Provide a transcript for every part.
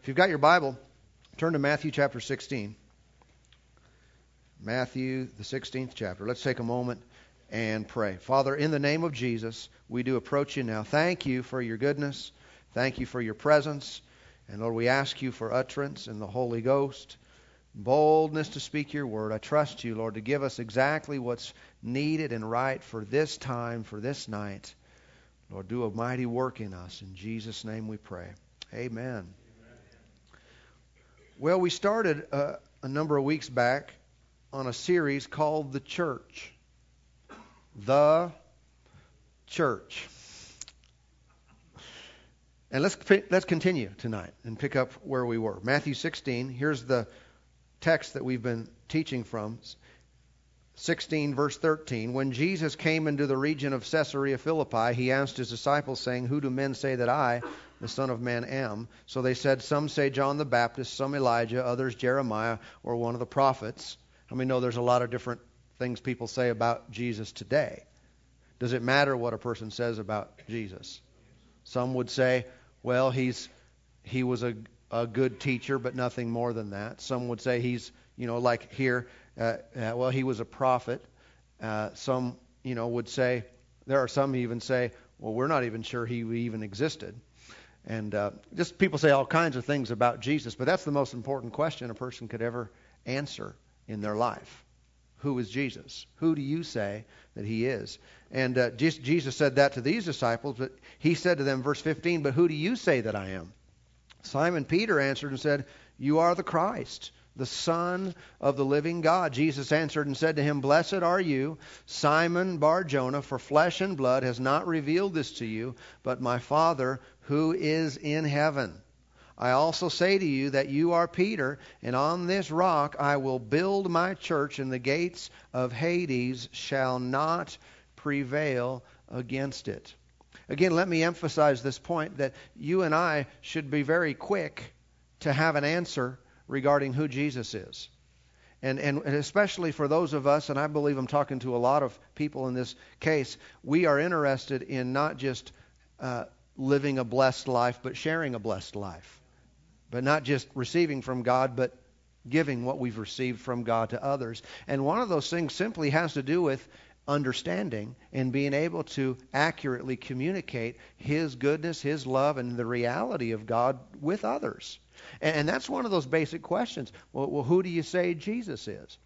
If you've got your Bible, turn to Matthew chapter 16. Matthew, the 16th chapter. Let's take a moment and pray. Father, in the name of Jesus, we do approach you now. Thank you for your goodness. Thank you for your presence. And Lord, we ask you for utterance in the Holy Ghost, boldness to speak your word. I trust you, Lord, to give us exactly what's needed and right for this time, for this night. Lord, do a mighty work in us. In Jesus' name we pray. Amen. Well, we started uh, a number of weeks back on a series called The Church. The Church. And let's let's continue tonight and pick up where we were. Matthew 16. Here's the text that we've been teaching from. 16 verse 13 when jesus came into the region of caesarea philippi he asked his disciples saying who do men say that i the son of man am. So they said some say john the baptist some elijah others jeremiah or one of the prophets. And we know there's a lot of different things people say about jesus today. Does it matter what a person says about jesus? Some would say well he's he was a a good teacher but nothing more than that. Some would say he's you know like here uh, uh, well, he was a prophet. Uh, some, you know, would say, there are some even say, well, we're not even sure he even existed. And uh, just people say all kinds of things about Jesus, but that's the most important question a person could ever answer in their life. Who is Jesus? Who do you say that he is? And uh, Jesus said that to these disciples, but he said to them, verse 15, But who do you say that I am? Simon Peter answered and said, You are the Christ, the Son of the living God. Jesus answered and said to him, Blessed are you, Simon Bar Jonah, for flesh and blood has not revealed this to you, but my Father who is in heaven. I also say to you that you are Peter, and on this rock I will build my church, and the gates of Hades shall not prevail against it. Again, let me emphasize this point that you and I should be very quick to have an answer regarding who Jesus is. And, and, especially for those of us, and I believe I'm talking to a lot of people in this case, we are interested in not just uh, living a blessed life, but sharing a blessed life. But not just receiving from God, but giving what we've received from God to others. And one of those things simply has to do with understanding and being able to accurately communicate His goodness, His love, and the reality of God with others. And, and that's one of those basic questions. Well, well, who do you say Jesus is?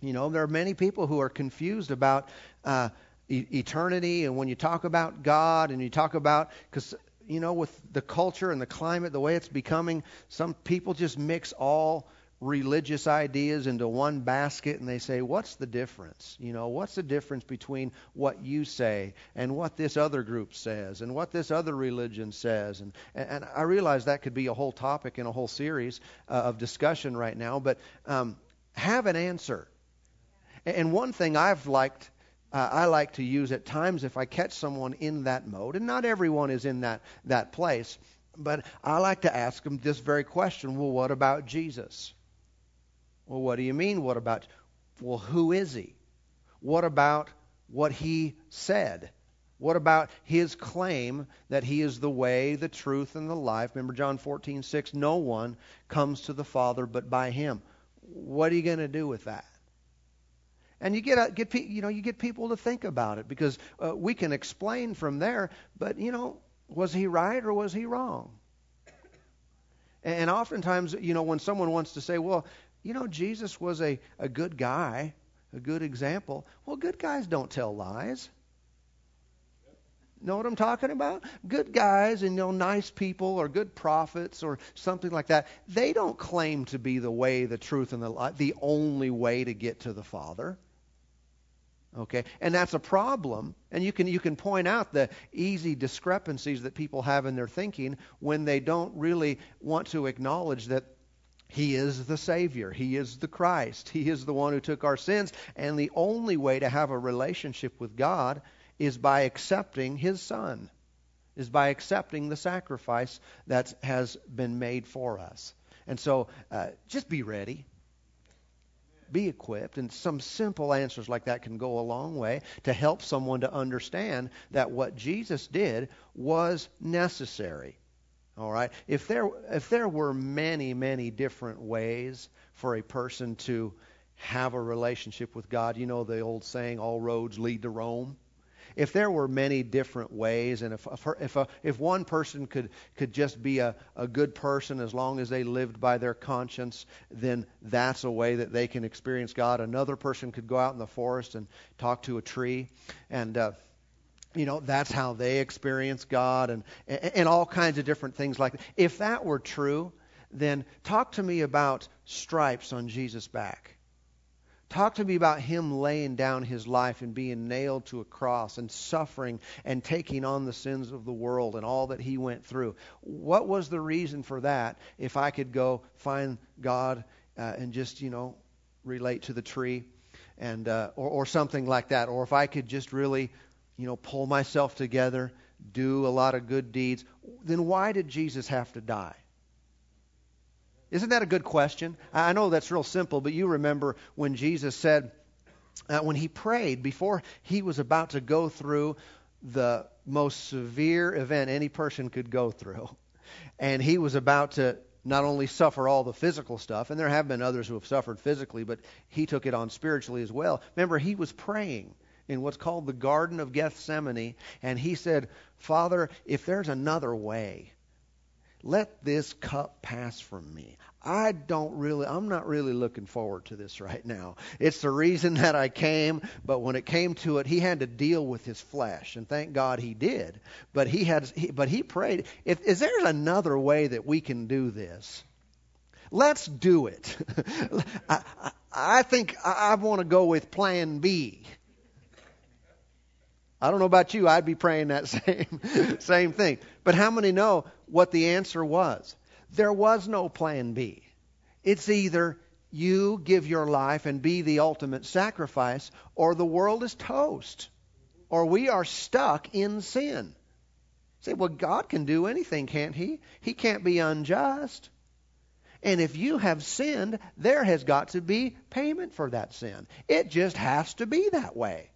You know, there are many people who are confused about uh, e- eternity, and when you talk about God and you talk about, because you know, with the culture and the climate, the way it's becoming, some people just mix all religious ideas into one basket and they say, What's the difference? You know, what's the difference between what you say and what this other group says and what this other religion says? And, and I realize that could be a whole topic and a whole series uh, of discussion right now, but um, have an answer. And one thing I've liked. Uh, I like to use at times if I catch someone in that mode, and not everyone is in that, that place, but I like to ask them this very question well, what about Jesus? Well, what do you mean? What about? Well, who is he? What about what he said? What about his claim that he is the way, the truth, and the life? Remember John 14, 6, no one comes to the Father but by him. What are you going to do with that? And you get, get you know you get people to think about it because uh, we can explain from there, but you know was he right or was he wrong? And oftentimes, you know, when someone wants to say, well, you know, Jesus was a, a good guy, a good example. Well, good guys don't tell lies. Know what I'm talking about? Good guys and you know nice people or good prophets or something like that. They don't claim to be the way, the truth, and the life, the only way to get to the Father. Okay, and that's a problem. And you can you can point out the easy discrepancies that people have in their thinking when they don't really want to acknowledge that he is the Savior. He is the Christ. He is the one who took our sins. And the only way to have a relationship with God is by accepting His Son, is by accepting the sacrifice that has been made for us. And so uh, just be ready. Be equipped. And some simple answers like that can go a long way to help someone to understand that what Jesus did was necessary. All right? If there if there were many, many different ways for a person to have a relationship with God, you know the old saying all roads lead to Rome if there were many different ways, and if if a, if one person could could just be a, a good person as long as they lived by their conscience, then that's a way that they can experience God. Another person could go out in the forest and talk to a tree, and uh, you know that's how they experience God, and and all kinds of different things like that. If that were true, then talk to me about stripes on Jesus' back. Talk to me about him laying down his life and being nailed to a cross and suffering and taking on the sins of the world and all that he went through. What was the reason for that if I could go find God uh, and just, you know, relate to the tree and uh, or, or something like that? Or if I could just really, you know, pull myself together, do a lot of good deeds, then why did Jesus have to die? Isn't that a good question? I know that's real simple, but you remember when Jesus said, uh, when he prayed before he was about to go through the most severe event any person could go through, and he was about to not only suffer all the physical stuff, and there have been others who have suffered physically, but he took it on spiritually as well. Remember, he was praying in what's called the Garden of Gethsemane, and he said, Father, if there's another way, let this cup pass from me. I don't really, I'm not really looking forward to this right now. It's the reason that I came, but when it came to it, he had to deal with his flesh, and thank God he did. But he had, he, but he prayed. If is there another way that we can do this? Let's do it. I, I, I think I, I want to go with Plan B. I don't know about you, I'd be praying that same same thing. But how many know what the answer was? There was no plan B. It's either you give your life and be the ultimate sacrifice, or the world is toast, or we are stuck in sin. Say, well, God can do anything, can't He? He can't be unjust. And if you have sinned, there has got to be payment for that sin. It just has to be that way.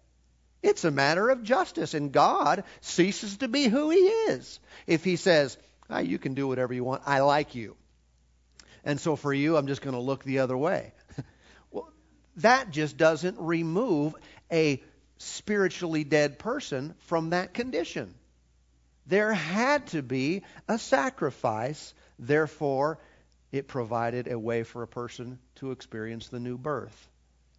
It's a matter of justice, and God ceases to be who He is. If He says, ah, You can do whatever you want, I like you. And so for you, I'm just going to look the other way. well, that just doesn't remove a spiritually dead person from that condition. There had to be a sacrifice, therefore, it provided a way for a person to experience the new birth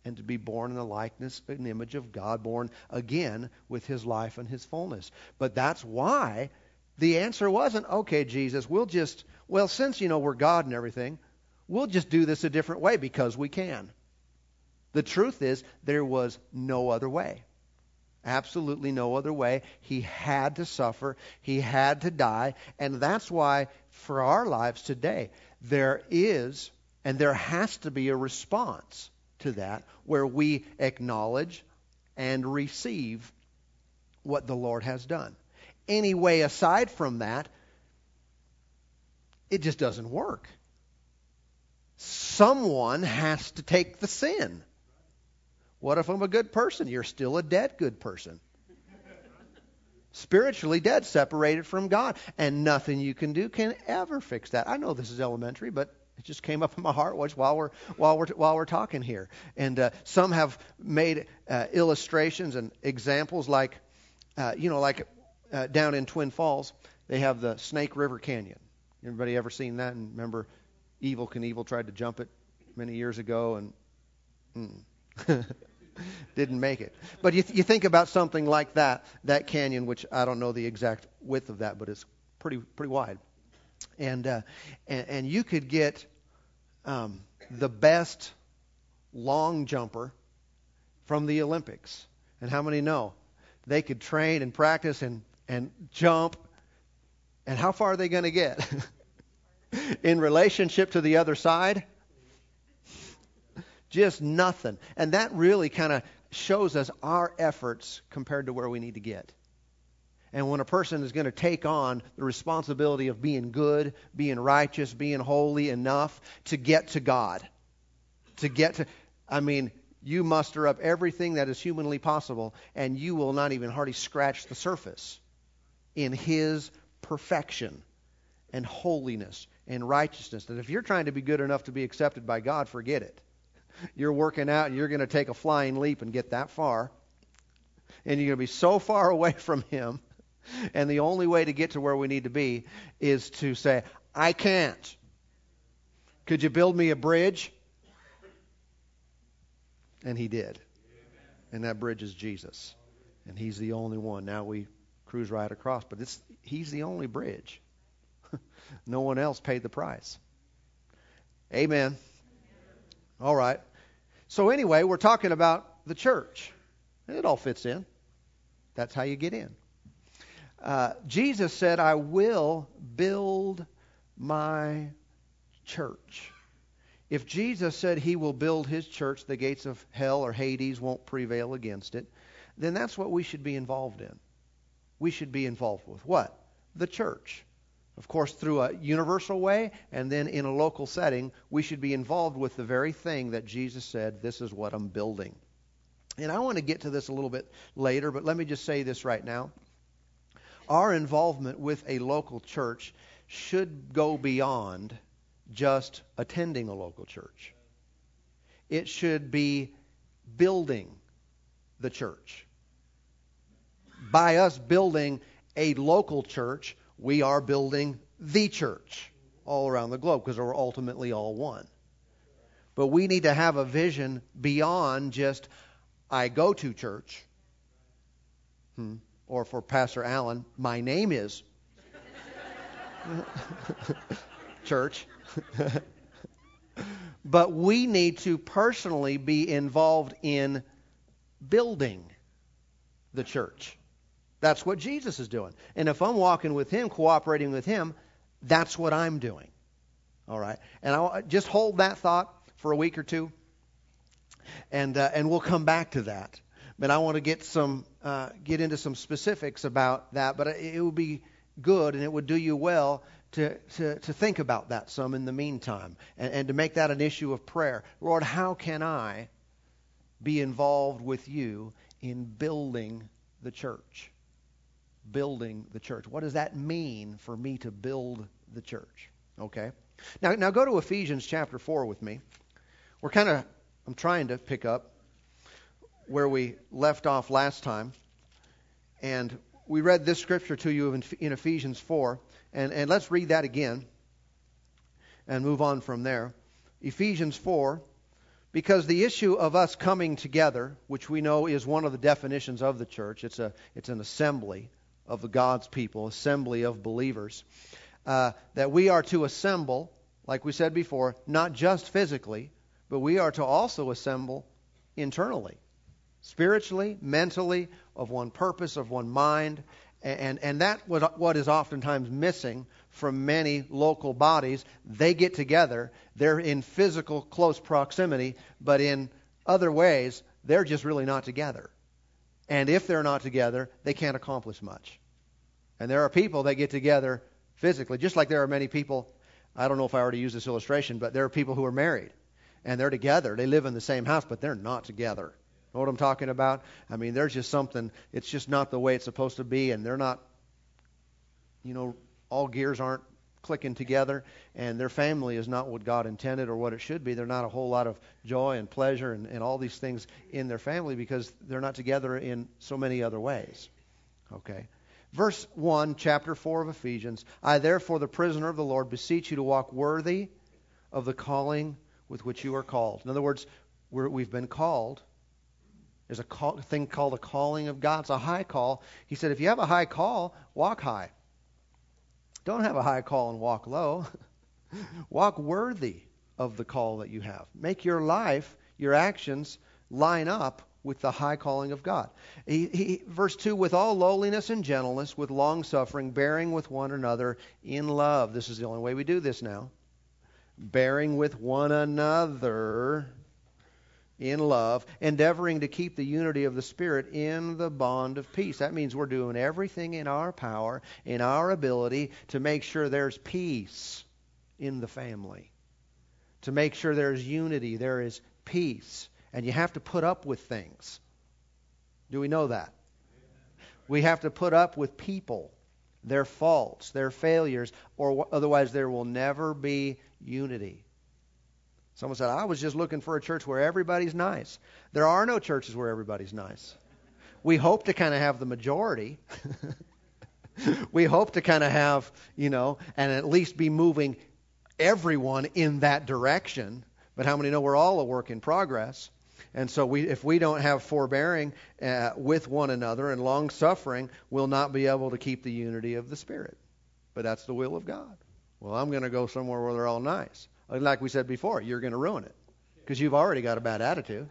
and to be born in the likeness and image of God, born again with his life and his fullness. But that's why the answer wasn't, okay, Jesus, we'll just, well, since you know we're God and everything, we'll just do this a different way because we can. The truth is, there was no other way. Absolutely no other way. He had to suffer. He had to die. And that's why, for our lives today, there is and there has to be a response to that where we acknowledge and receive what the Lord has done. Any way aside from that, it just doesn't work. Someone has to take the sin. What if I'm a good person? You're still a dead good person. Spiritually dead, separated from God. And nothing you can do can ever fix that. I know this is elementary, but it just came up in my heart while we're while we're while we're talking here. And uh, some have made uh, illustrations and examples, like uh, you know, like uh, down in Twin Falls, they have the Snake River Canyon. Everybody ever seen that? And remember, Evel Knievel tried to jump it many years ago and mm, didn't make it. But you, th- you think about something like that, that canyon, which I don't know the exact width of that, but it's pretty pretty wide and uh, and, and you could get um, the best long jumper from the Olympics. And how many know they could train and practice and and jump? And how far are they going to get in relationship to the other side? Just nothing. And that really kind of shows us our efforts compared to where we need to get. And when a person is going to take on the responsibility of being good, being righteous, being holy enough to get to God, to get to, I mean, you muster up everything that is humanly possible, and you will not even hardly scratch the surface in His perfection. and holiness and righteousness. That if you're trying to be good enough to be accepted by God, forget it. You're working out and you're going to take a flying leap and get that far. And you're going to be so far away from Him. And the only way to get to where we need to be is to say, I can't. Could you build me a bridge? And He did. And that bridge is Jesus. And He's the only one. Now we cruise right across, but it's, He's the only bridge. no one else paid the price. Amen. All right. So, anyway, we're talking about the church. It all fits in. That's how you get in. Uh, Jesus said, I will build my church. If Jesus said he will build his church, the gates of hell or Hades won't prevail against it, then that's what we should be involved in. We should be involved with what? The church. Of course, through a universal way, and then in a local setting, we should be involved with the very thing that Jesus said, This is what I'm building. And I want to get to this a little bit later, but let me just say this right now. Our involvement with a local church should go beyond just attending a local church. It should be building the church. By us building a local church, we are building the church all around the globe because we're ultimately all one. But we need to have a vision beyond just, I go to church. Hmm. Or for Pastor Allen, my name is church. but we need to personally be involved in building the church. That's what Jesus is doing. And if I'm walking with Him, cooperating with Him, that's what I'm doing. All right? And I'll just hold that thought for a week or two, and, uh, and we'll come back to that. But I want to get some uh, get into some specifics about that. But it would be good and it would do you well to, to, to think about that some in the meantime and, and to make that an issue of prayer. Lord, how can I be involved with you in building the church? building the church. What does that mean for me to build the church? Okay? Now, now go to Ephesians chapter 4 with me. We're kind of, I'm trying to pick up where we left off last time. And we read this scripture to you in, Ephesians 4. And, and let's read that again and move on from there. Ephesians 4. Because the issue of us coming together, which we know is one of the definitions of the church, it's, a, it's an assembly of God's people, assembly of believers, uh, that we are to assemble, like we said before, not just physically, but we are to also assemble internally, spiritually, mentally, of one purpose, of one mind. And, and that was what is oftentimes missing from many local bodies. They get together, they're in physical close proximity, but in other ways, they're just really not together. And if they're not together, they can't accomplish much. And there are people that get together physically, just like there are many people. I don't know if I already used this illustration, but there are people who are married and they're together. They live in the same house, but they're not together. Know what I'm talking about? I mean, there's just something, it's just not the way it's supposed to be, and they're not, you know, all gears aren't clicking together, and their family is not what God intended or what it should be. There's not a whole lot of joy and pleasure and, and all these things in their family because they're not together in so many other ways. Okay? Verse 1, chapter 4 of Ephesians I, therefore, the prisoner of the Lord, beseech you to walk worthy of the calling with which you are called. In other words, we have been called. There's a call, thing called a calling of God. It's a high call. He said, if you have a high call, walk high. Don't have a high call and walk low. walk worthy of the call that you have. Make your life, your actions line up with the high calling of God. He, he, verse 2 with all lowliness and gentleness, with long suffering, bearing with one another in love. This is the only way we do this now. Bearing with one another in love, endeavoring to keep the unity of the Spirit in the bond of peace. That means we're doing everything in our power, in our ability, to make sure there's peace in the family, to make sure there's unity, there is peace. And you have to put up with things. Do we know that? We have to put up with people. their faults, their failures, or otherwise there will never be unity. Someone said, I was just looking for a church where everybody's nice. There are no churches where everybody's nice. We hope to kind of have the majority. we hope to kind of have, you know, and at least be moving everyone in that direction. But how many know we're all a work in progress? And so, we, if we don't have forbearing uh, with one another and long suffering, we'll not be able to keep the unity of the Spirit. But that's the will of God. Well, I'm going to go somewhere where they're all nice. Uh, like we said before, you're going to ruin it because you've already got a bad attitude.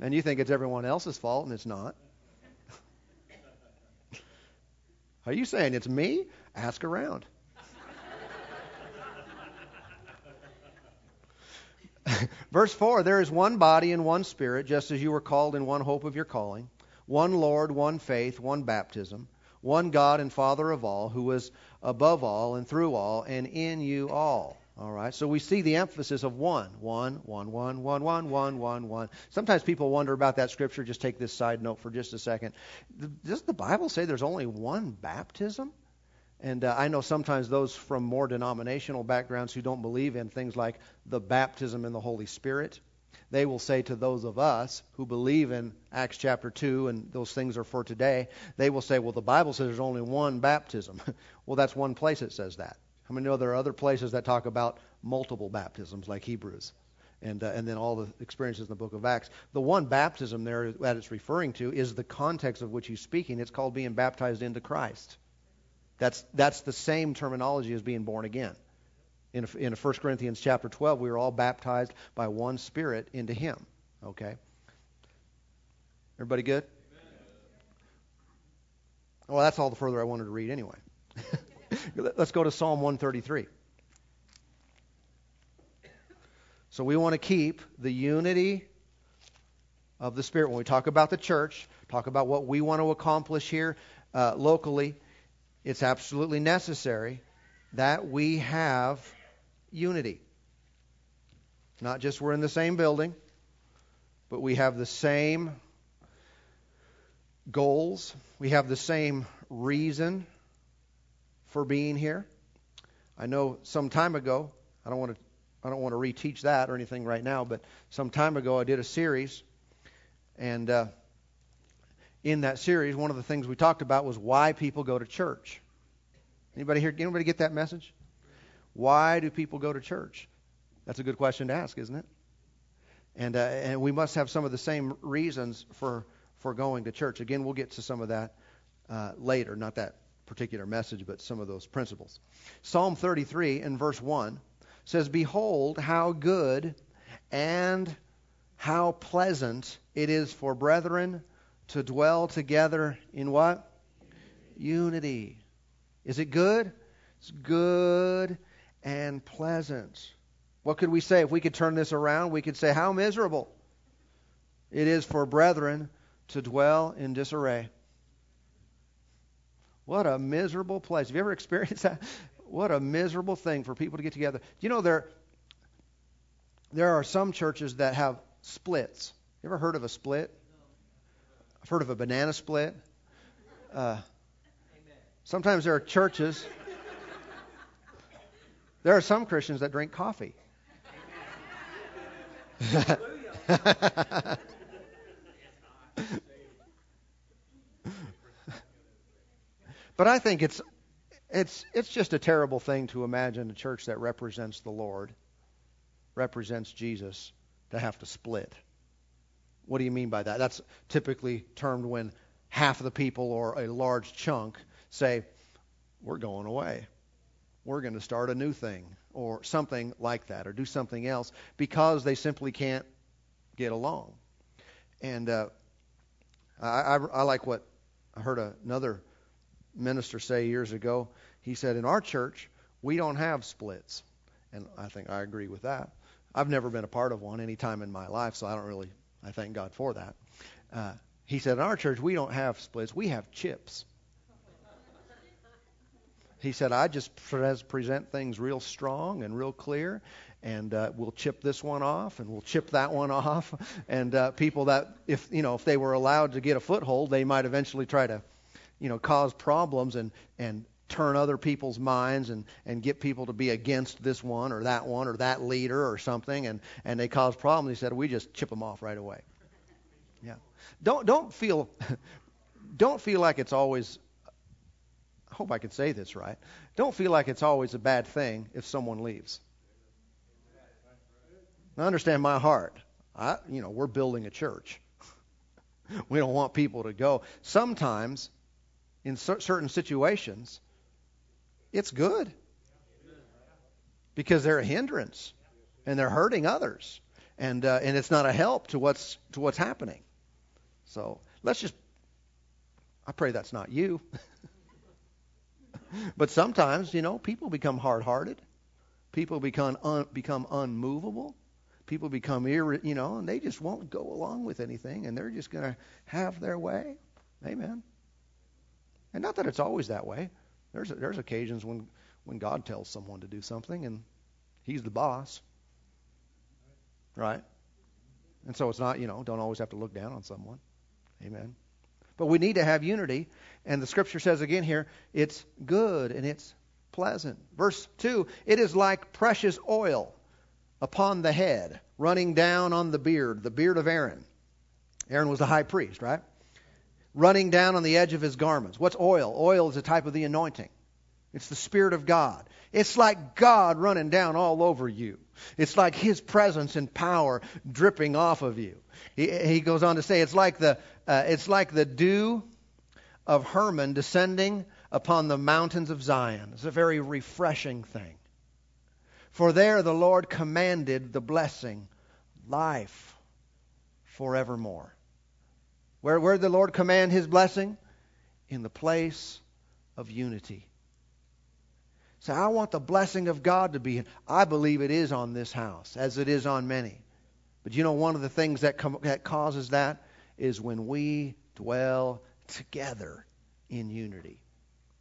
And you think it's everyone else's fault, and it's not. Are you saying it's me? Ask around. Verse 4 There is one body and one spirit, just as you were called in one hope of your calling, one Lord, one faith, one baptism, one God and Father of all, who is above all and through all and in you all. All right, so we see the emphasis of one. One, one, one, one, one, one, one, one. Sometimes people wonder about that scripture. Just take this side note for just a second. Does the Bible say there's only one baptism? And uh, I know sometimes those from more denominational backgrounds who don't believe in things like the baptism in the Holy Spirit, they will say to those of us who believe in Acts chapter 2 and those things are for today, they will say, well, the Bible says there's only one baptism. well, that's one place it says that. How many know there are other places that talk about multiple baptisms, like Hebrews? And, uh, and then all the experiences in the book of Acts. The one baptism there that it's referring to is the context of which he's speaking. It's called being baptized into Christ. That's, that's the same terminology as being born again. In, in 1 Corinthians chapter 12, we were all baptized by one Spirit into Him. Okay? Everybody good? Well, that's all the further I wanted to read anyway. Let's go to Psalm 133. So we want to keep the unity of the Spirit. When we talk about the church, talk about what we want to accomplish here uh, locally, it's absolutely necessary that we have unity. Not just we're in the same building, but we have the same goals, we have the same reason for being here. I know some time ago, I don't want to I don't want to reteach that or anything right now, but some time ago I did a series, and uh, in that series, one of the things we talked about was why people go to church. Anybody here? Anybody get that message? Why do people go to church? That's a good question to ask, isn't it? And uh, and we must have some of the same reasons for for going to church. Again, we'll get to some of that uh, later. Not that particular message, but some of those principles. Psalm 33 in verse 1 says, Behold, how good and how pleasant it is for brethren to dwell together in what? Unity. Is it good? It's good and pleasant. What could we say? If we could turn this around, we could say, How miserable it is for brethren to dwell in disarray. What a miserable place. Have you ever experienced that? What a miserable thing for people to get together. Do you know, there, there are some churches that have splits. You ever heard of a split? I've heard of a banana split. Uh, sometimes there are churches. There are some Christians that drink coffee. But I think it's it's it's just a terrible thing to imagine a church that represents the Lord, represents Jesus, to have to split. What do you mean by that? That's typically termed when half of the people or a large chunk say, "We're going away. We're going to start a new thing." Or something like that, or do something else because they simply can't get along. And uh, I, I, I like what I heard another minister say years ago. He said, In our church, we don't have splits. And I think I agree with that. I've never been a part of one any time in my life, so I don't really, I thank God for that. Uh, he said, In our church, we don't have splits, we have chips. He said, I just present things real strong and real clear, and uh, we'll chip this one off and we'll chip that one off. And uh, people that, if you know, if they were allowed to get a foothold, they might eventually try to you know, cause problems and and turn other people's minds and and get people to be against this one or that one or that leader or something, and and they cause problems. He said we just chip them off right away. Yeah. Don't don't feel don't feel like it's always I hope I can say this right. Don't feel like it's always a bad thing if someone leaves. Now understand my heart. I, you know, we're building a church. we don't want people to go. Sometimes, in certain situations, it's good because they're a hindrance and they're hurting others, and uh, and it's not a help to what's to what's happening. So let's just. I pray that's not you. but sometimes, you know, people become hard-hearted. People become un, become unmovable people become ir- you know, and they just won't go along with anything, and they're just going to have their way. Amen. And not that it's always that way. There's there's occasions when when God tells someone to do something, and He's the boss, right? And so it's not you know don't always have to look down on someone. Amen. But we need to have unity, and the Scripture says again here, it's good and it's pleasant. Verse two, it is like precious oil upon the head, running down on the beard, the beard of Aaron. Aaron was the high priest, right? Running down on the edge of his garments. What's oil? Oil is a type of the anointing. It's the Spirit of God. It's like God running down all over you. It's like His presence and power dripping off of you. He, he goes on to say, it's like the uh, it's like the dew of Hermon descending upon the mountains of Zion. It's a very refreshing thing. For there the Lord commanded the blessing, life forevermore. Where, where did the Lord command his blessing? In the place of unity. So I want the blessing of God to be. I believe it is on this house, as it is on many. But you know, one of the things that, com- that causes that is when we dwell together in unity.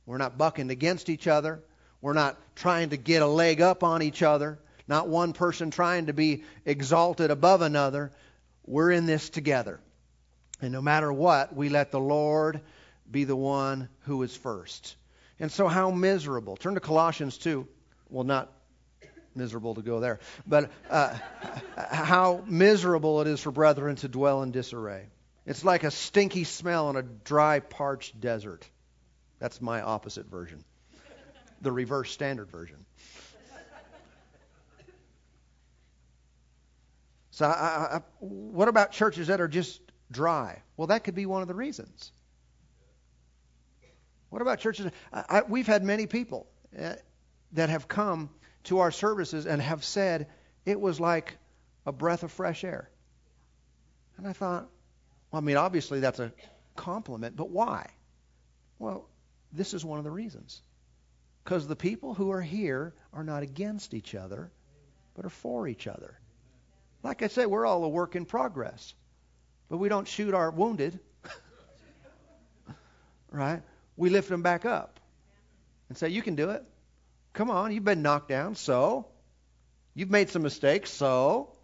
We're not bucking against each other. We're not trying to get a leg up on each other, not one person trying to be exalted above another. We're in this together. And no matter what, we let the Lord be the one who is first. And so, how miserable. Turn to Colossians 2. Well, not miserable to go there, but uh, how miserable it is for brethren to dwell in disarray. It's like a stinky smell in a dry, parched desert. That's my opposite version the reverse standard version. So, I, I, what about churches that are just dry? Well, that could be one of the reasons. What about churches? I, we've had many people uh, that have come to our services and have said it was like a breath of fresh air. And I thought, well, I mean, obviously that's a compliment, but why? Well, this is one of the reasons. Because the people who are here are not against each other, but are for each other. Like I said, we're all a work in progress. But we don't shoot our wounded. right? We lift them back up and say, You can do it. Come on, you've been knocked down, so. You've made some mistakes, so.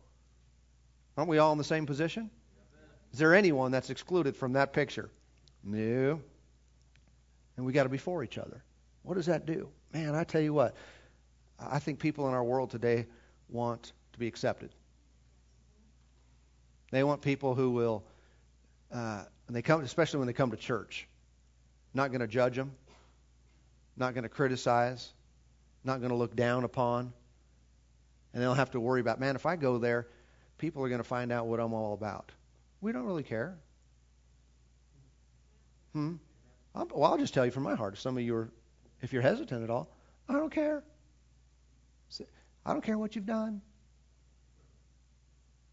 Aren't we all in the same position? Is there anyone that's excluded from that picture? No. And we got to be for each other. What does that do? Man, I tell you what, I think people in our world today want to be accepted. They want people who will, uh, and they come, especially when they come to church, not going to judge them, not going to criticize, not going to look down upon, and they don't have to worry about, man, if I go there, people are going to find out what I'm all about. We don't really care. Hmm. I'll, well, I'll just tell you from my heart. If some of you are if you're hesitant at all, I don't care. I don't care what you've done.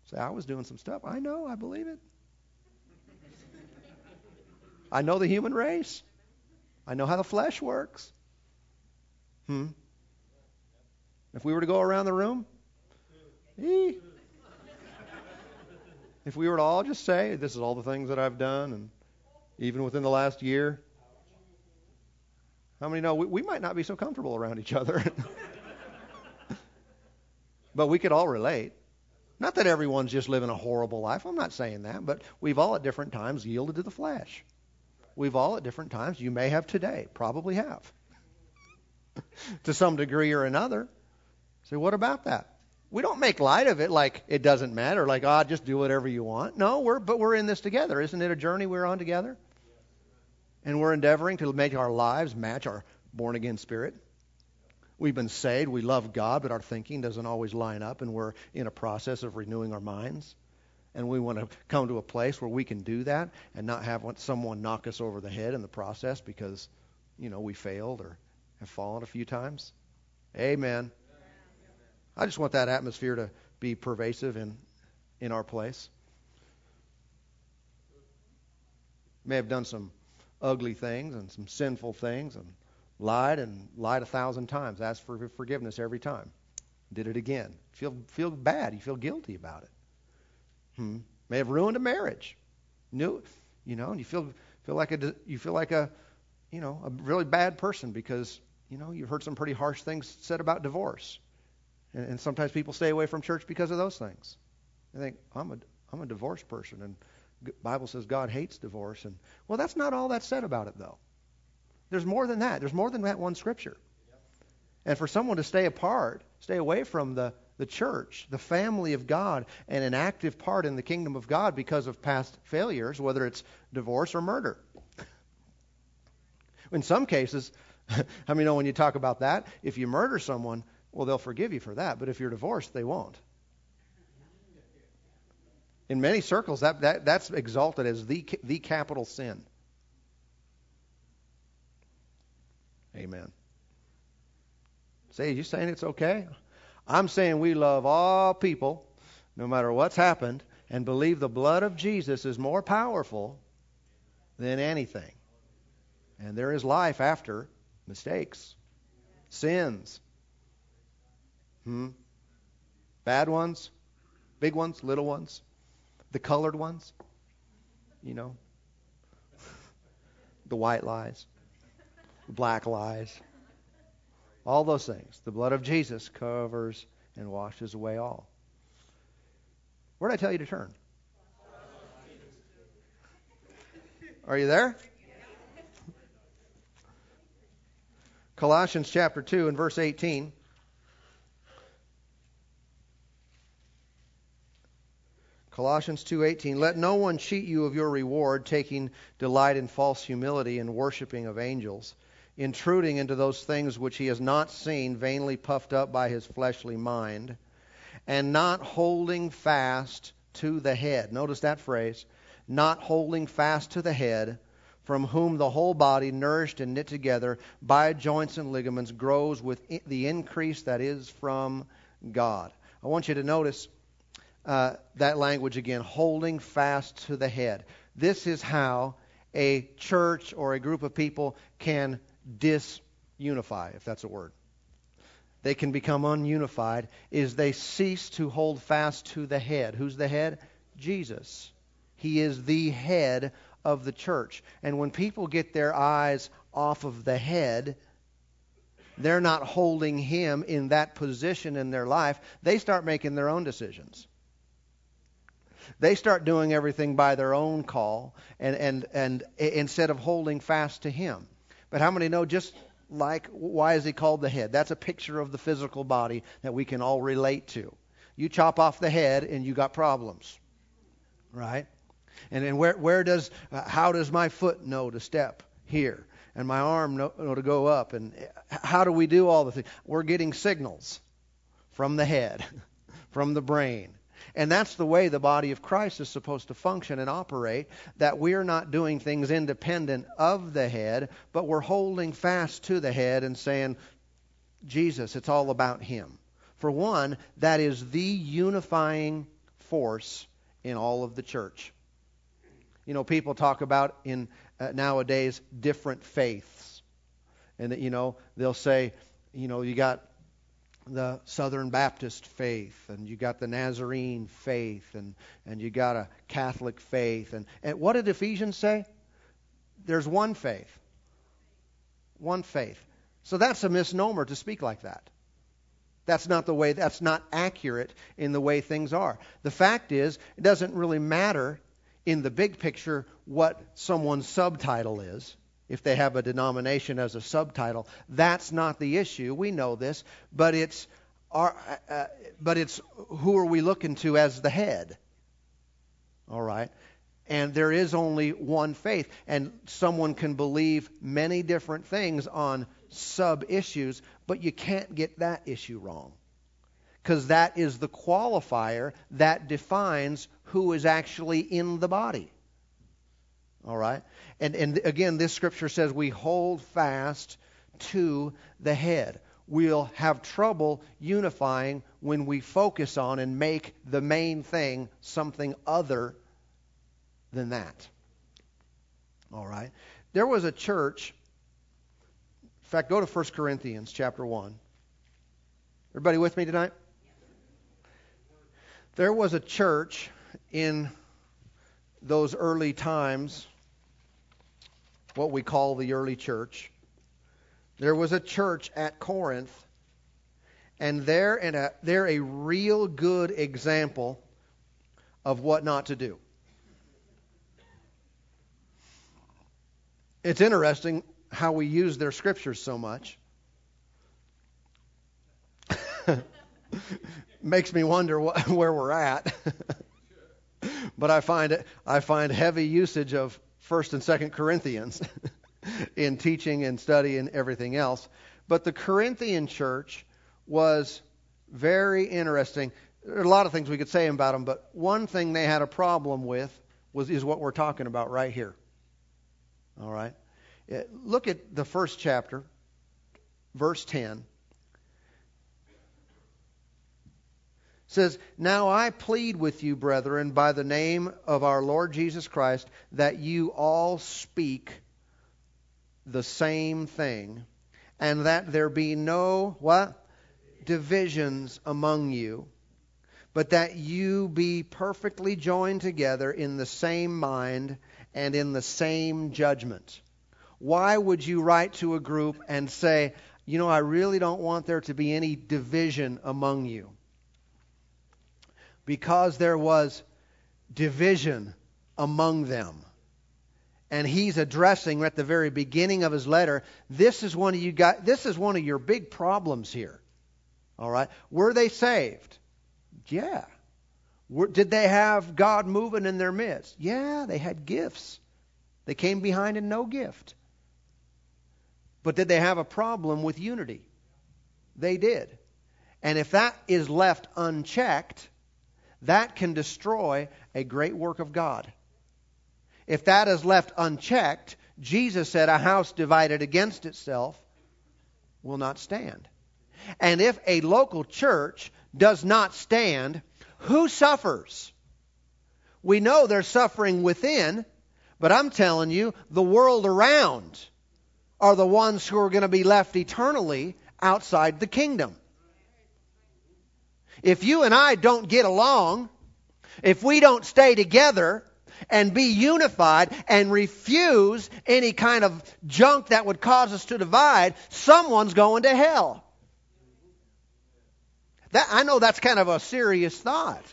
Say, I was doing some stuff. I know, I believe it. I know the human race. I know how the flesh works. Hmm. If we were to go around the room, ee, if we were to all just say, this is all the things that I've done, and even within the last year, how many know we, we might not be so comfortable around each other? but we could all relate. Not that everyone's just living a horrible life. I'm not saying that, but we've all at different times yielded to the flesh. we've all at different times. You may have today, probably have, to some degree or another. So what about that? We don't make light of it like it doesn't matter, like, oh, just do whatever you want. No, we're but we're in this together. Isn't it a journey we're on together? And we're endeavoring to make our lives match our born again spirit. We've been saved, we love God, but our thinking doesn't always line up, and we're in a process of renewing our minds. And we want to come to a place where we can do that and not have someone knock us over the head in the process because, you know, we failed or have fallen a few times. Amen. I just want that atmosphere to be pervasive in, in our place. May have done some ugly things and some sinful things and lied and lied a thousand times. Asked for forgiveness every time. Did it again. Feel feel bad. You feel guilty about it. Hmm. May have ruined a marriage. New, you know, and you feel feel like a you feel like a you know a really bad person because you know you've heard some pretty harsh things said about divorce. And, and sometimes people stay away from church because of those things. They think I'm a I'm a divorced person, and Bible says God hates divorce. And well, that's not all that's said about it, though. There's more than that. There's more than that one scripture. And for someone to stay apart, stay away from the, the church, the family of God, and an active part in the kingdom of God because of past failures, whether it's divorce or murder. In some cases, I mean, know when you talk about that, if you murder someone, well, they'll forgive you for that. But if you're divorced, they won't. In many circles, that, that that's exalted as the the capital sin. Amen. Say, you saying it's okay? I'm saying we love all people, no matter what's happened, and believe the blood of Jesus is more powerful than anything. And there is life after mistakes, sins. Hmm? Bad ones, big ones, little ones, the colored ones, you know, the white lies black lies, all those things. The blood of Jesus covers and washes away all. Where did I tell you to turn? Are you there? Colossians chapter 2 and verse 18. Colossians 2:18 Let no one cheat you of your reward taking delight in false humility and worshiping of angels intruding into those things which he has not seen, vainly puffed up by his fleshly mind, and not holding fast to the head. Notice that phrase not holding fast to the head, from whom the whole body, nourished and knit together by joints and ligaments, grows with the increase that is from God. I want you to notice uh, that language again holding fast to the head. This is how a church or a group of people can disunify, if that's a word. They can become ununified is they cease to hold fast to the head. Who's the head? Jesus. He is the head of the church. And when people get their eyes off of the head, they're not holding him in that position in their life. They start making their own decisions. They start doing everything by their own call and, and, and instead of holding fast to him. But how many know just like why is he called the head? That's a picture of the physical body that we can all relate to. You chop off the head and you got problems. Right? And then where where does uh, how does my foot know to step here and my arm know, know to go up and how do we do all the things? We're getting signals from the head, from the brain. And that's the way the body of Christ is supposed to function and operate, that we're not doing things independent of the head, but we're holding fast to the head and saying, Jesus, it's all about Him. For one, that is the unifying force in all of the church. You know, people talk about in uh, nowadays different faiths. And that, you know, they'll say, you know, you got the Southern Baptist faith, and you got the Nazarene faith, and, and you got a Catholic faith. And, and what did Ephesians say? There's one faith. One faith. So that's a misnomer to speak like that. That's not the way, that's not accurate in the way things are. The fact is, it doesn't really matter in the big picture what someone's subtitle is. If they have a denomination as a subtitle, that's not the issue. We know this, but it's our, uh, uh but it's who are we looking to as the head? All right. And there is only one faith. And someone can believe many different things on sub issues, but you can't get that issue wrong. Because that is the qualifier that defines who is actually in the body. All right? And, and again, this scripture says we hold fast to the head. We'll have trouble unifying when we focus on and make the main thing something other than that. All right? There was a church. In fact, go to 1 Corinthians chapter 1. Everybody with me tonight? There was a church in those early times, what we call the early church. There was a church at Corinth, and they're, a, they're a real good example of what not to do. It's interesting how we use their scriptures so much. Makes me wonder wh- where we're at. but I find it, I find heavy usage of First and Second Corinthians in teaching and study and everything else. But the Corinthian church was very interesting. There are a lot of things we could say about them, but one thing they had a problem with was is what we're talking about right here. All right? Look at the first chapter, verse 10. Says, Now I plead with you, brethren, by the name of our Lord Jesus Christ, that you all speak the same thing, and that there be no what? Divisions among you, but that you be perfectly joined together in the same mind and in the same judgment. Why would you write to a group and say, you know, I really don't want there to be any division among you? Because there was division among them. And he's addressing at the very beginning of his letter, this is one of you got this is one of your big problems here. All right? Were they saved? Yeah. Were, did they have God moving in their midst? Yeah, they had gifts. They came behind in no gift. But did they have a problem with unity? They did. And if that is left unchecked, that can destroy a great work of God. If that is left unchecked, Jesus said, A house divided against itself will not stand. And if a local church does not stand, who suffers? We know there's suffering within, but I'm telling you, the world around are the ones who are going to be left eternally outside the kingdom. If you and I don't get along, if we don't stay together and be unified and refuse any kind of junk that would cause us to divide, someone's going to hell. That, I know that's kind of a serious thought.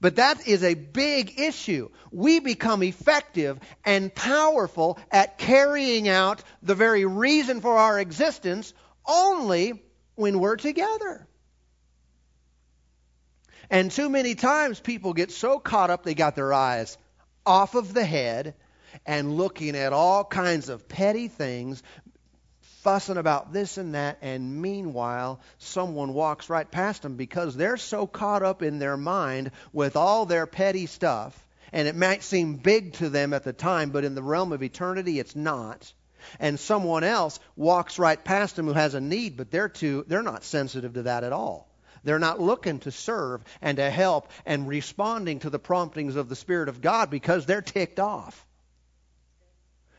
But that is a big issue. We become effective and powerful at carrying out the very reason for our existence only when we're together. And too many times people get so caught up they got their eyes off of the head and looking at all kinds of petty things, fussing about this and that, and meanwhile, someone walks right past them because they're so caught up in their mind with all their petty stuff, and it might seem big to them at the time, but in the realm of eternity, it's not. And someone else walks right past them who has a need, but they're too, they're not sensitive to that at all. They're not looking to serve and to help and responding to the promptings of the Spirit of God because they're ticked off.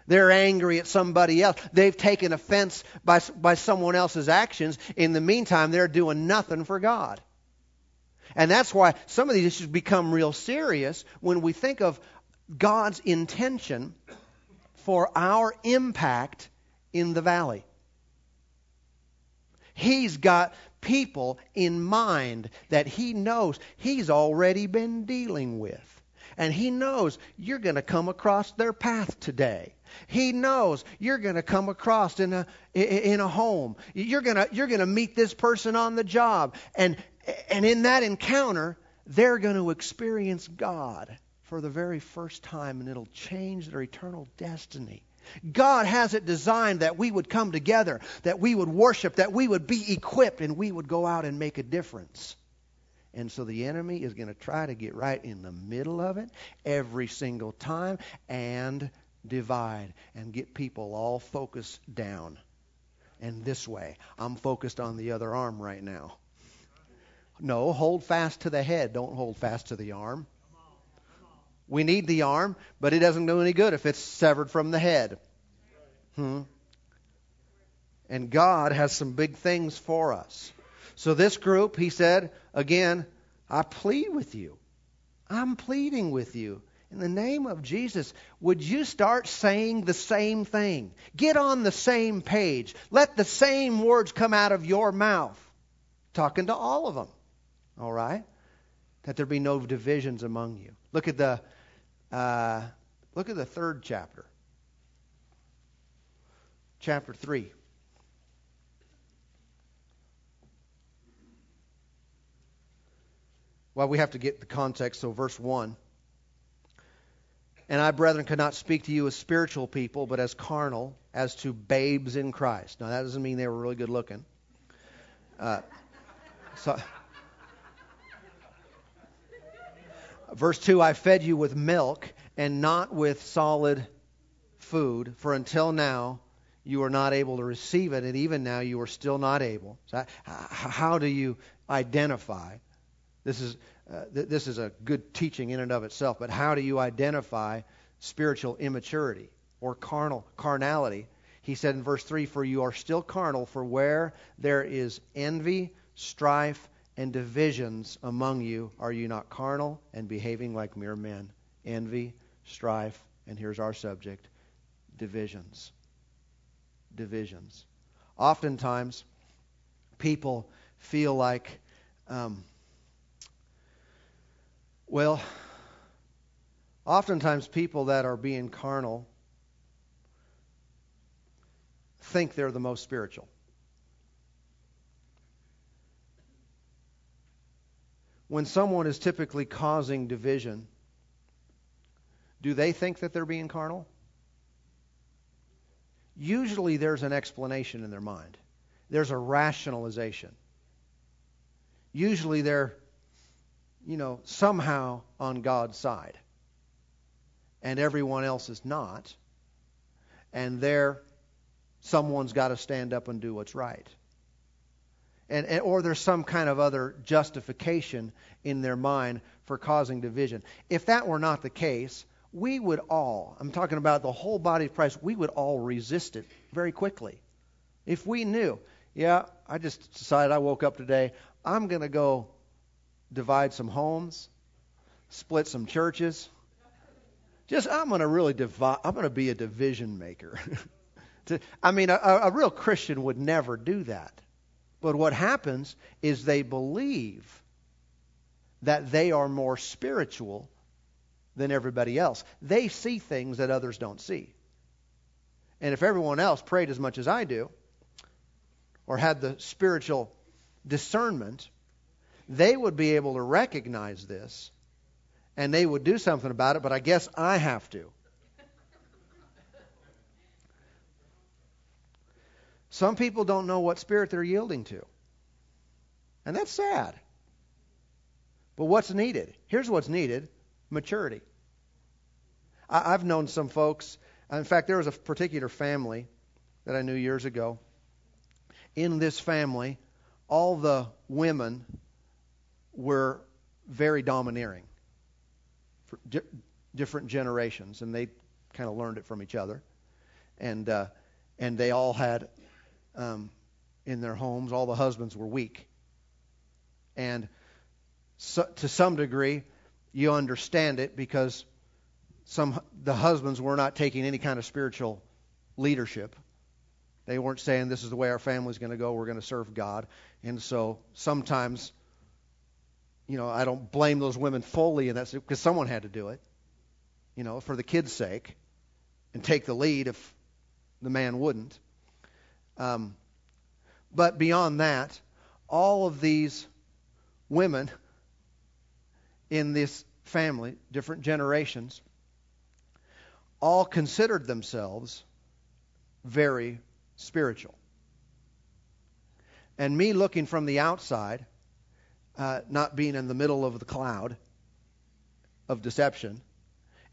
They're angry at somebody else. They've taken offense by, by someone else's actions. In the meantime, they're doing nothing for God. And that's why some of these issues become real serious when we think of God's intention for our impact in the valley. He's got people in mind that He knows He's already been dealing with. And He knows you're going to come across their path today. He knows you're going to come across in a in a home. You're going to you're going to meet this person on the job and and in that encounter they're going to experience God for the very first time and it'll change their eternal destiny. God has it designed that we would come together, that we would worship, that we would be equipped and we would go out and make a difference. And so the enemy is going to try to get right in the middle of it every single time and divide and get people all focused down. And this way, I'm focused on the other arm right now. No, hold fast to the head, don't hold fast to the arm. We need the arm, but it doesn't do any good if it's severed from the head. Hmm. And God has some big things for us. So this group, he said, again, I plead with you. I'm pleading with you in the name of Jesus, would you start saying the same thing? Get on the same page. Let the same words come out of your mouth. Talking to all of them. All right? That there be no divisions among you. Look at the uh, look at the third chapter. Chapter 3. Well, we have to get the context, so verse 1. And I, brethren, could not speak to you as spiritual people, but as carnal, as to babes in Christ. Now, that doesn't mean they were really good looking. Uh, so, verse 2 I fed you with milk and not with solid food, for until now you are not able to receive it, and even now you are still not able. So, how do you identify? This is uh, th- this is a good teaching in and of itself, but how do you identify spiritual immaturity or carnal carnality? He said in verse 3 For you are still carnal, for where there is envy, strife, and divisions among you, are you not carnal and behaving like mere men? Envy, strife, and here's our subject divisions. Divisions. Oftentimes, people feel like um, well, oftentimes people that are being carnal think they're the most spiritual. When someone is typically causing division, do they think that they're being carnal? Usually there's an explanation in their mind. There's a rationalization. Usually they're you know, somehow on God's side. And everyone else is not. And there, someone's got to stand up and do what's right. And, and, or there's some kind of other justification in their mind for causing division. If that were not the case, we would all, I'm talking about the whole body of Christ, we would all resist it very quickly. If we knew, yeah, I just decided I woke up today, I'm going to go divide some homes, split some churches. Just, I'm going to really divide, I'm going to be a division maker. I mean, a, a real Christian would never do that. But what happens is they believe that they are more spiritual than everybody else. They see things that others don't see. And if everyone else prayed as much as I do, or had the spiritual discernment, they would be able to recognize this and they would do something about it, but I guess I have to. Some people don't know what spirit they're yielding to. And that's sad. But what's needed? Here's what's needed maturity. I, have known some folks, in fact, there was a particular family that I knew years ago. In this family, all the women were very domineering for di- different generations, and they kind of learned it from each other. And uh, and they all had um, in their homes, all the husbands were weak. And so, to some degree, you understand it because some the husbands were not taking any kind of spiritual leadership. They weren't saying this is the way our family's going to go. We're going to serve God. And so sometimes you know, I don't blame those women fully in that because someone had to do it, you know, for the kids' sake, and take the lead if the man wouldn't. Um, but beyond that, all of these women in this family, different generations, all considered themselves very spiritual. And me looking from the outside, uh, not being in the middle of the cloud of deception,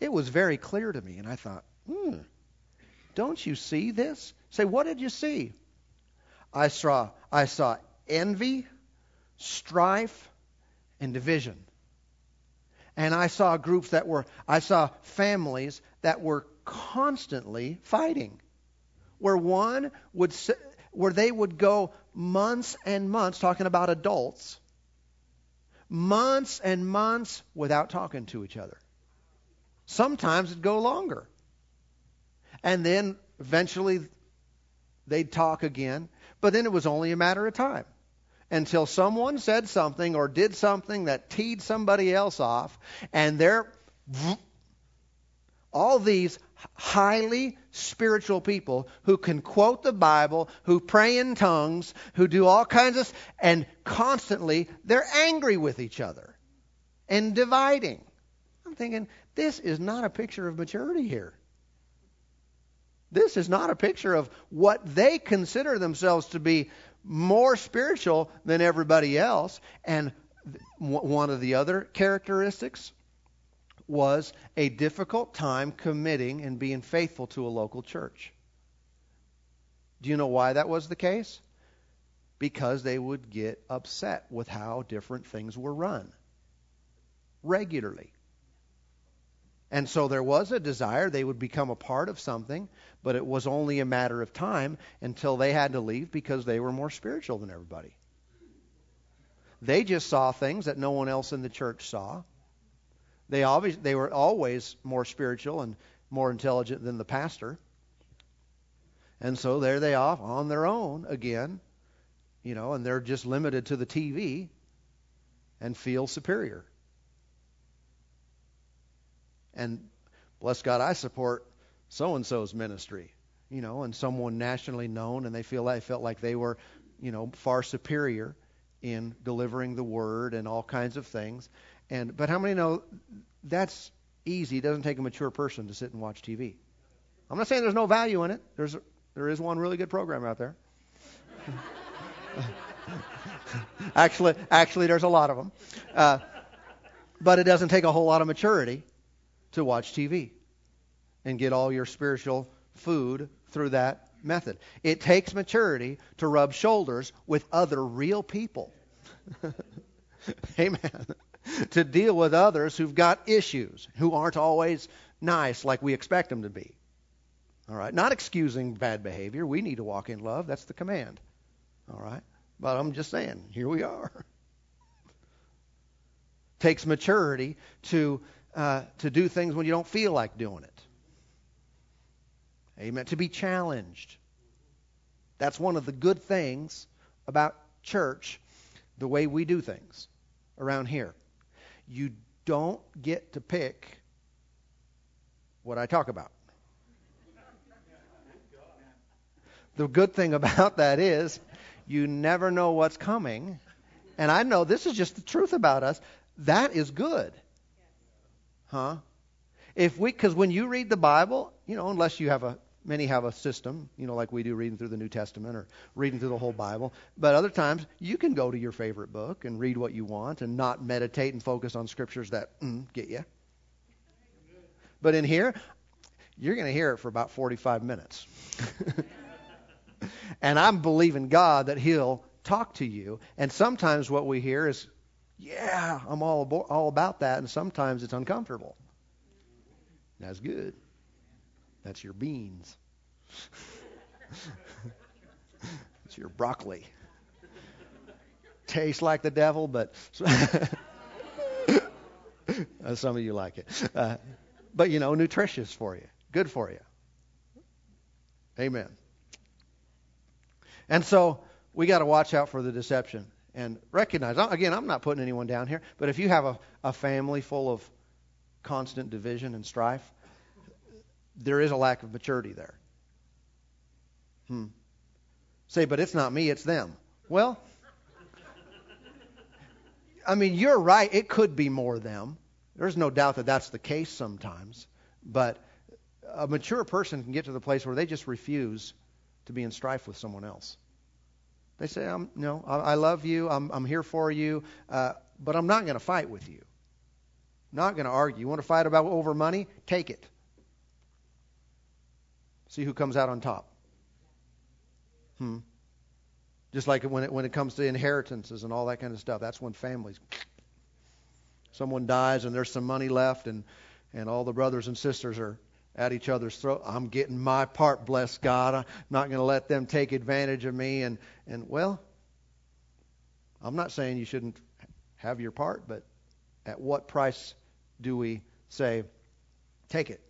it was very clear to me. And I thought, hmm, don't you see this? Say, what did you see? I saw, I saw envy, strife, and division. And I saw groups that were, I saw families that were constantly fighting. Where one would, where they would go months and months talking about adults, months and months without talking to each other. Sometimes it'd go longer. And then eventually they'd talk again, but then it was only a matter of time until someone said something or did something that teed somebody else off, and they're all these highly spiritual people who can quote the Bible, who pray in tongues, who do all kinds of and constantly they're angry with each other and dividing. I'm thinking this is not a picture of maturity here. This is not a picture of what they consider themselves to be more spiritual than everybody else. And one of the other characteristics was a difficult time committing and being faithful to a local church. Do you know why that was the case? Because they would get upset with how different things were run regularly. And so there was a desire they would become a part of something, but it was only a matter of time until they had to leave because they were more spiritual than everybody. They just saw things that no one else in the church saw. They always they were always more spiritual and more intelligent than the pastor. And so there they are on their own again, you know, and they're just limited to the TV and feel superior. And bless God, I support so and so's ministry, you know, and someone nationally known, and they feel they felt like they were, you know, far superior in delivering the word and all kinds of things. And but how many know that's easy? It doesn't take a mature person to sit and watch TV. I'm not saying there's no value in it. There's there is one really good program out there. actually, actually, there's a lot of them. Uh, but it doesn't take a whole lot of maturity to watch TV and get all your spiritual food through that method. It takes maturity to rub shoulders with other real people. Amen. to deal with others who've got issues, who aren't always nice like we expect them to be. All right. Not excusing bad behavior. We need to walk in love. That's the command. All right. But I'm just saying, here we are. Takes maturity to uh, to do things when you don't feel like doing it. Amen. To be challenged. That's one of the good things about church, the way we do things around here. You don't get to pick what I talk about. The good thing about that is you never know what's coming. And I know this is just the truth about us. That is good. Huh? If we, because when you read the Bible, you know, unless you have a, many have a system, you know, like we do reading through the New Testament or reading through the whole Bible. But other times, you can go to your favorite book and read what you want and not meditate and focus on scriptures that mm, get you. But in here, you're going to hear it for about 45 minutes. and I'm believing God that He'll talk to you. And sometimes what we hear is yeah, I'm all abo- all about that, and sometimes it's uncomfortable. That's good. That's your beans. it's your broccoli. Tastes like the devil, but some of you like it. Uh, but you know, nutritious for you, good for you. Amen. And so we got to watch out for the deception. And recognize, again, I'm not putting anyone down here, but if you have a, a family full of constant division and strife, there is a lack of maturity there. Hmm. Say, but it's not me, it's them. Well, I mean, you're right. It could be more them. There's no doubt that that's the case sometimes. But a mature person can get to the place where they just refuse to be in strife with someone else. They say, I'm, no, I, I love you. I'm, I'm here for you. Uh, but I'm not going to fight with you. Not going to argue. You want to fight about over money? Take it. See who comes out on top. Hmm. Just like when it, when it comes to inheritances and all that kind of stuff, that's when families. Someone dies and there's some money left, and, and all the brothers and sisters are at each other's throat. I'm getting my part, bless God. I'm not going to let them take advantage of me. And, and well, I'm not saying you shouldn't have your part, but at what price do we say, take it?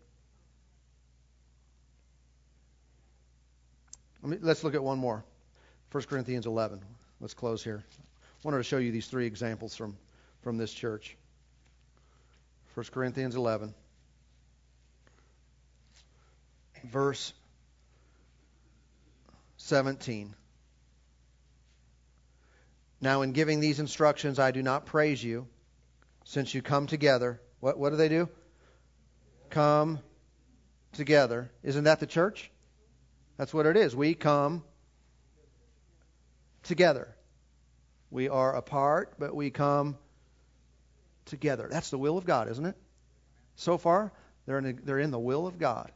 Let's look at one more. 1 Corinthians 11. Let's close here. I wanted to show you these three examples from, from this church. 1 Corinthians 11, verse 17. Now, in giving these instructions, I do not praise you, since you come together. What, what do they do? Come together. Isn't that the church? That's what it is. We come together. We are apart, but we come together. That's the will of God, isn't it? So far, they're in, the, they're in the will of God.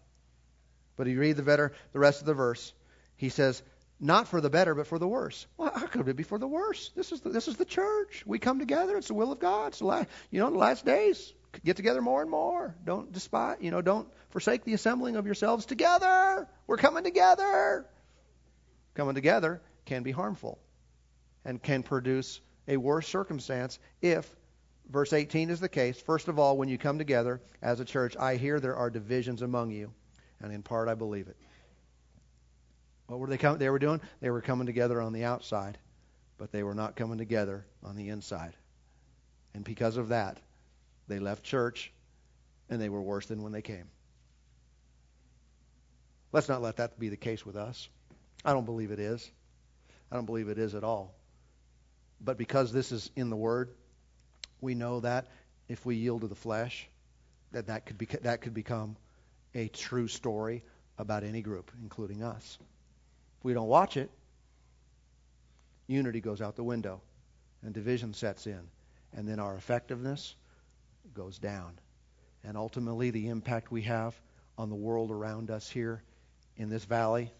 But you read the better the rest of the verse. He says, not for the better, but for the worse. Well, how could it be for the worse? This is the, this is the church. We come together. It's the will of God. It's the last, you know, the last days. Get together more and more. Don't despise, you know, don't forsake the assembling of yourselves together. We're coming together. Coming together can be harmful and can produce a worse circumstance if, verse 18 is the case. First of all, when you come together as a church, I hear there are divisions among you, and in part I believe it. What were they coming? They were doing? They were coming together on the outside, but they were not coming together on the inside. And because of that, they left church, and they were worse than when they came. Let's not let that be the case with us. I don't believe it is. I don't believe it is at all. But because this is in the Word, we know that if we yield to the flesh, that that could, be, that could become a true story about any group, including us. If we don't watch it, unity goes out the window and division sets in. And then our effectiveness goes down. And ultimately, the impact we have on the world around us here in this valley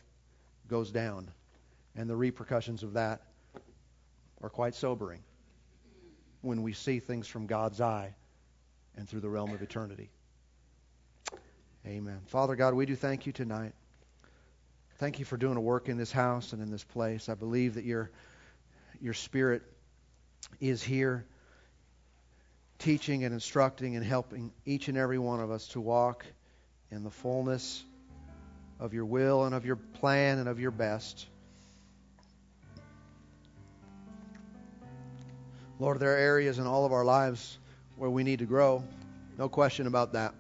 goes down and the repercussions of that are quite sobering when we see things from God's eye and through the realm of eternity. Amen. Father God, we do thank you tonight. Thank you for doing a work in this house and in this place. I believe that your your spirit is here teaching and instructing and helping each and every one of us to walk in the fullness of your will and of your plan and of your best. Lord, there are areas in all of our lives where we need to grow. No question about that.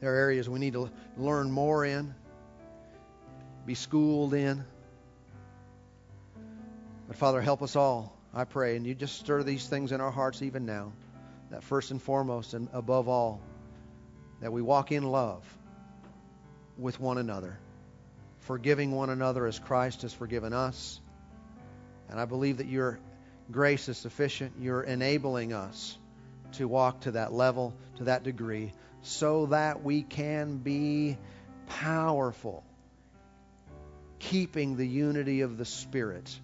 There are areas we need to learn more in, be schooled in. But Father, help us all, I pray. And you just stir these things in our hearts even now. That first and foremost and above all, that we walk in love with one another, forgiving one another as Christ has forgiven us. And I believe that you're grace is sufficient. You're enabling us to walk to that level, to that degree, so that we can be powerful, keeping the unity of the Spirit,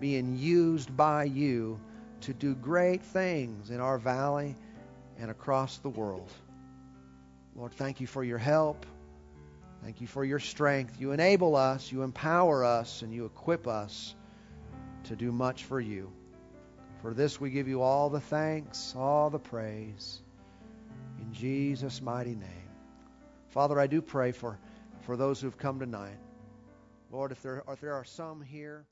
being used by you to do great things in our valley and across the world. Lord, thank you for your help. Thank you for your strength. You enable us, you empower us, and you equip us to do much for you. For this we give you all the thanks, all the praise. In Jesus' mighty name. Father, I do pray for, for those who've come tonight. Lord, if there, if there are some here.